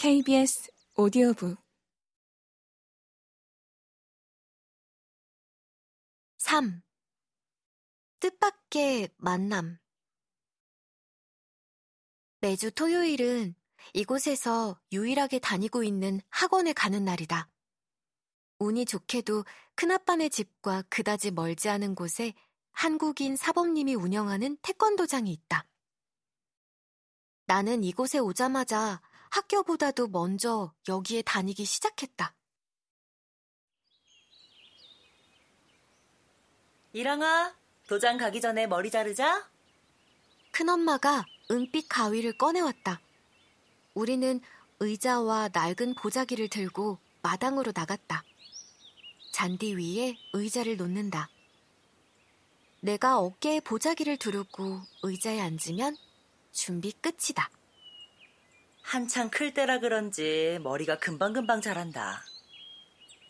KBS 오디오북 3. 뜻밖의 만남 매주 토요일은 이곳에서 유일하게 다니고 있는 학원에 가는 날이다. 운이 좋게도 큰아빠네 집과 그다지 멀지 않은 곳에 한국인 사범님이 운영하는 태권도장이 있다. 나는 이곳에 오자마자 학교보다도 먼저 여기에 다니기 시작했다. 이랑아, 도장 가기 전에 머리 자르자. 큰엄마가 은빛 가위를 꺼내왔다. 우리는 의자와 낡은 보자기를 들고 마당으로 나갔다. 잔디 위에 의자를 놓는다. 내가 어깨에 보자기를 두르고 의자에 앉으면 준비 끝이다. 한창 클 때라 그런지 머리가 금방금방 자란다.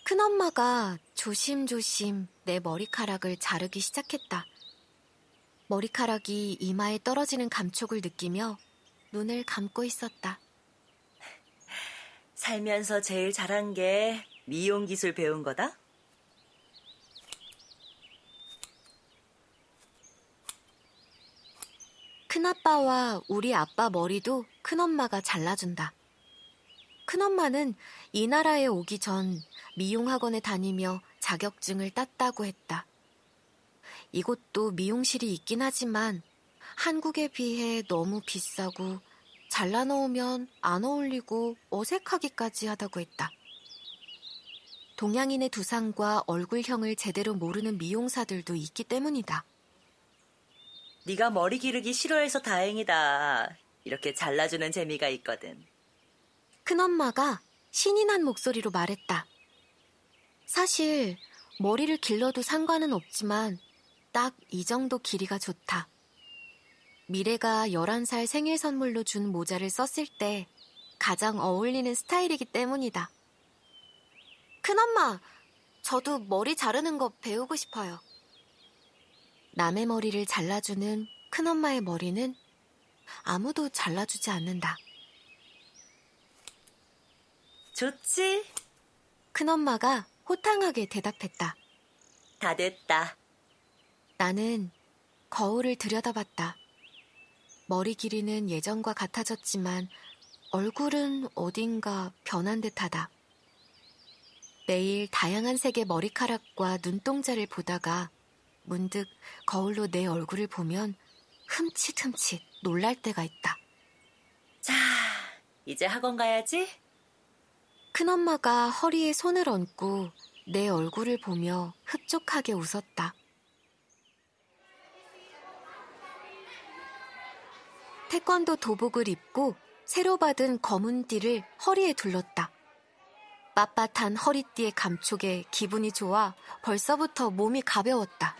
큰엄마가 조심조심 내 머리카락을 자르기 시작했다. 머리카락이 이마에 떨어지는 감촉을 느끼며 눈을 감고 있었다. 살면서 제일 잘한 게 미용 기술 배운 거다? 큰아빠와 우리 아빠 머리도 큰엄마가 잘라준다. 큰엄마는 이 나라에 오기 전 미용학원에 다니며 자격증을 땄다고 했다. 이곳도 미용실이 있긴 하지만 한국에 비해 너무 비싸고 잘라놓으면 안 어울리고 어색하기까지 하다고 했다. 동양인의 두상과 얼굴형을 제대로 모르는 미용사들도 있기 때문이다. 네가 머리 기르기 싫어해서 다행이다. 이렇게 잘라주는 재미가 있거든. 큰엄마가 신이 난 목소리로 말했다. 사실 머리를 길러도 상관은 없지만 딱 이 정도 길이가 좋다. 미래가 11살 생일 선물로 준 모자를 썼을 때 가장 어울리는 스타일이기 때문이다. 큰엄마, 저도 머리 자르는 거 배우고 싶어요. 남의 머리를 잘라주는 큰엄마의 머리는 아무도 잘라주지 않는다. 좋지? 큰엄마가 호탕하게 대답했다. 다 됐다. 나는 거울을 들여다봤다. 머리 길이는 예전과 같아졌지만 얼굴은 어딘가 변한 듯하다. 매일 다양한 색의 머리카락과 눈동자를 보다가 문득 거울로 내 얼굴을 보면 흠칫흠칫 놀랄 때가 있다. 자, 이제 학원 가야지. 큰엄마가 허리에 손을 얹고 내 얼굴을 보며 흡족하게 웃었다. 태권도 도복을 입고 새로 받은 검은 띠를 허리에 둘렀다. 빳빳한 허리띠의 감촉에 기분이 좋아 벌써부터 몸이 가벼웠다.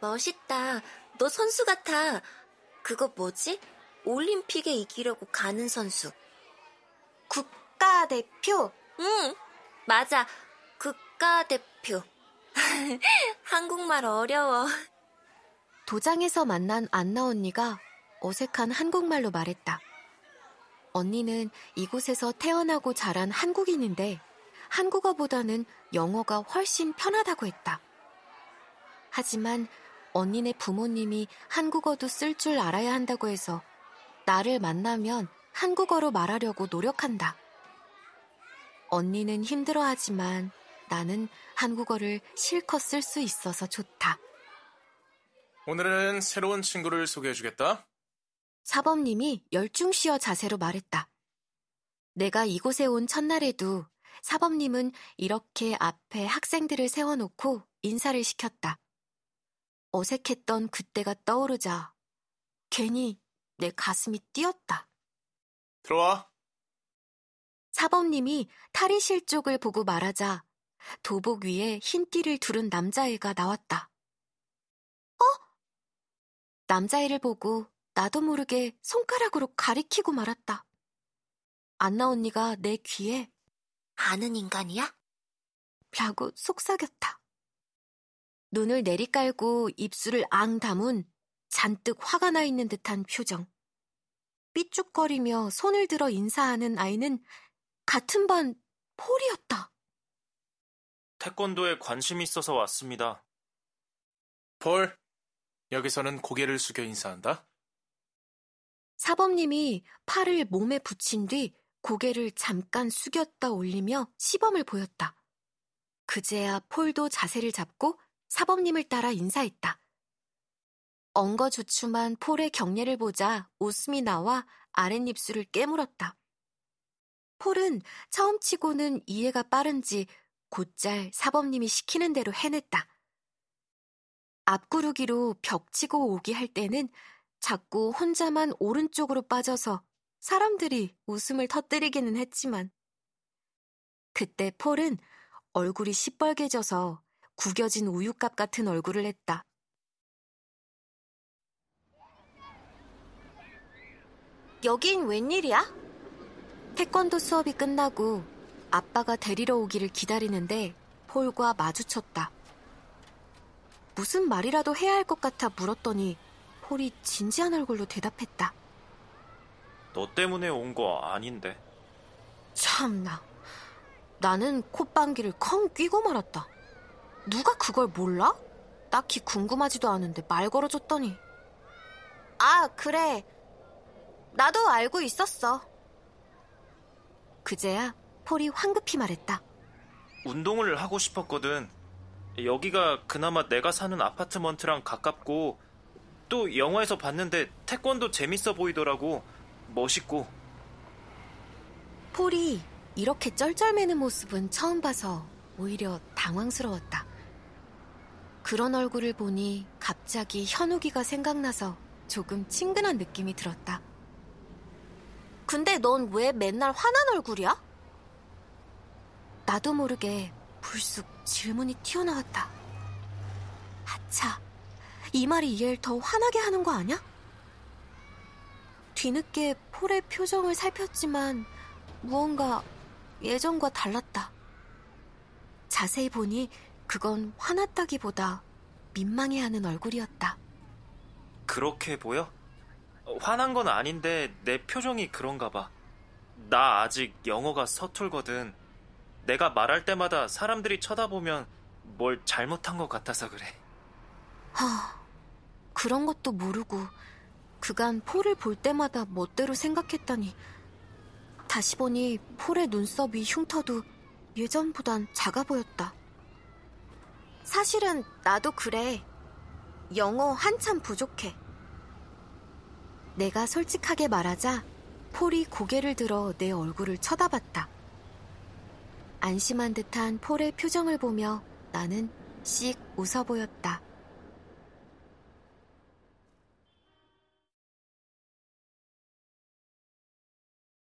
멋있다. 너 선수 같아. 그거 뭐지? 올림픽에 이기려고 가는 선수. 국가대표? 응, 맞아. 국가대표. 한국말 어려워. 도장에서 만난 안나 언니가 어색한 한국말로 말했다. 언니는 이곳에서 태어나고 자란 한국인인데 한국어보다는 영어가 훨씬 편하다고 했다. 하지만 언니네 부모님이 한국어도 쓸 줄 알아야 한다고 해서 나를 만나면 한국어로 말하려고 노력한다. 언니는 힘들어하지만 나는 한국어를 실컷 쓸 수 있어서 좋다. 오늘은 새로운 친구를 소개해주겠다. 사범님이 열중시어 자세로 말했다. 내가 이곳에 온 첫날에도 사범님은 이렇게 앞에 학생들을 세워놓고 인사를 시켰다. 어색했던 그때가 떠오르자 괜히 내 가슴이 뛰었다. 들어와. 사범님이 탈의실 쪽을 보고 말하자 도복 위에 흰 띠를 두른 남자애가 나왔다. 어? 남자애를 보고 나도 모르게 손가락으로 가리키고 말았다. 안나 언니가 내 귀에 아는 인간이야? 라고 속삭였다. 눈을 내리깔고 입술을 앙 다문 잔뜩 화가 나 있는 듯한 표정. 삐죽거리며 손을 들어 인사하는 아이는 같은 반 폴이었다. 태권도에 관심 있어서 왔습니다. 폴, 여기서는 고개를 숙여 인사한다. 사범님이 팔을 몸에 붙인 뒤 고개를 잠깐 숙였다 올리며 시범을 보였다. 그제야 폴도 자세를 잡고 사범님을 따라 인사했다. 엉거주춤한 폴의 경례를 보자 웃음이 나와 아랫입술을 깨물었다. 폴은 처음 치고는 이해가 빠른지 곧잘 사범님이 시키는 대로 해냈다. 앞구르기로 벽 치고 오기 할 때는 자꾸 혼자만 오른쪽으로 빠져서 사람들이 웃음을 터뜨리기는 했지만 그때 폴은 얼굴이 시뻘개져서 구겨진 우유값 같은 얼굴을 했다. 여긴 웬일이야? 태권도 수업이 끝나고 아빠가 데리러 오기를 기다리는데 폴과 마주쳤다. 무슨 말이라도 해야 할 것 같아 물었더니 폴이 진지한 얼굴로 대답했다. 너 때문에 온 거 아닌데. 참나. 나는 콧방귀를 컹 뀌고 말았다. 누가 그걸 몰라? 딱히 궁금하지도 않은데 말 걸어줬더니. 아, 그래. 나도 알고 있었어. 그제야 폴이 황급히 말했다. 운동을 하고 싶었거든. 여기가 그나마 내가 사는 아파트먼트랑 가깝고 또 영화에서 봤는데 태권도 재밌어 보이더라고. 멋있고. 폴이 이렇게 쩔쩔매는 모습은 처음 봐서 오히려 당황스러웠다. 그런 얼굴을 보니 갑자기 현욱이가 생각나서 조금 친근한 느낌이 들었다. 근데 넌 왜 맨날 화난 얼굴이야? 나도 모르게 불쑥 질문이 튀어나왔다. 아차, 이 말이 얘를 더 화나게 하는 거 아냐? 뒤늦게 폴의 표정을 살폈지만 무언가 예전과 달랐다. 자세히 보니 그건 화났다기보다 민망해하는 얼굴이었다. 그렇게 보여? 화난 건 아닌데 내 표정이 그런가 봐. 나 아직 영어가 서툴거든. 내가 말할 때마다 사람들이 쳐다보면 뭘 잘못한 것 같아서 그래. 하, 그런 것도 모르고 그간 폴을 볼 때마다 멋대로 생각했다니. 다시 보니 폴의 눈썹이 흉터도 예전보단 작아 보였다. 사실은 나도 그래. 영어 한참 부족해. 내가 솔직하게 말하자 폴이 고개를 들어 내 얼굴을 쳐다봤다. 안심한 듯한 폴의 표정을 보며 나는 씩 웃어 보였다.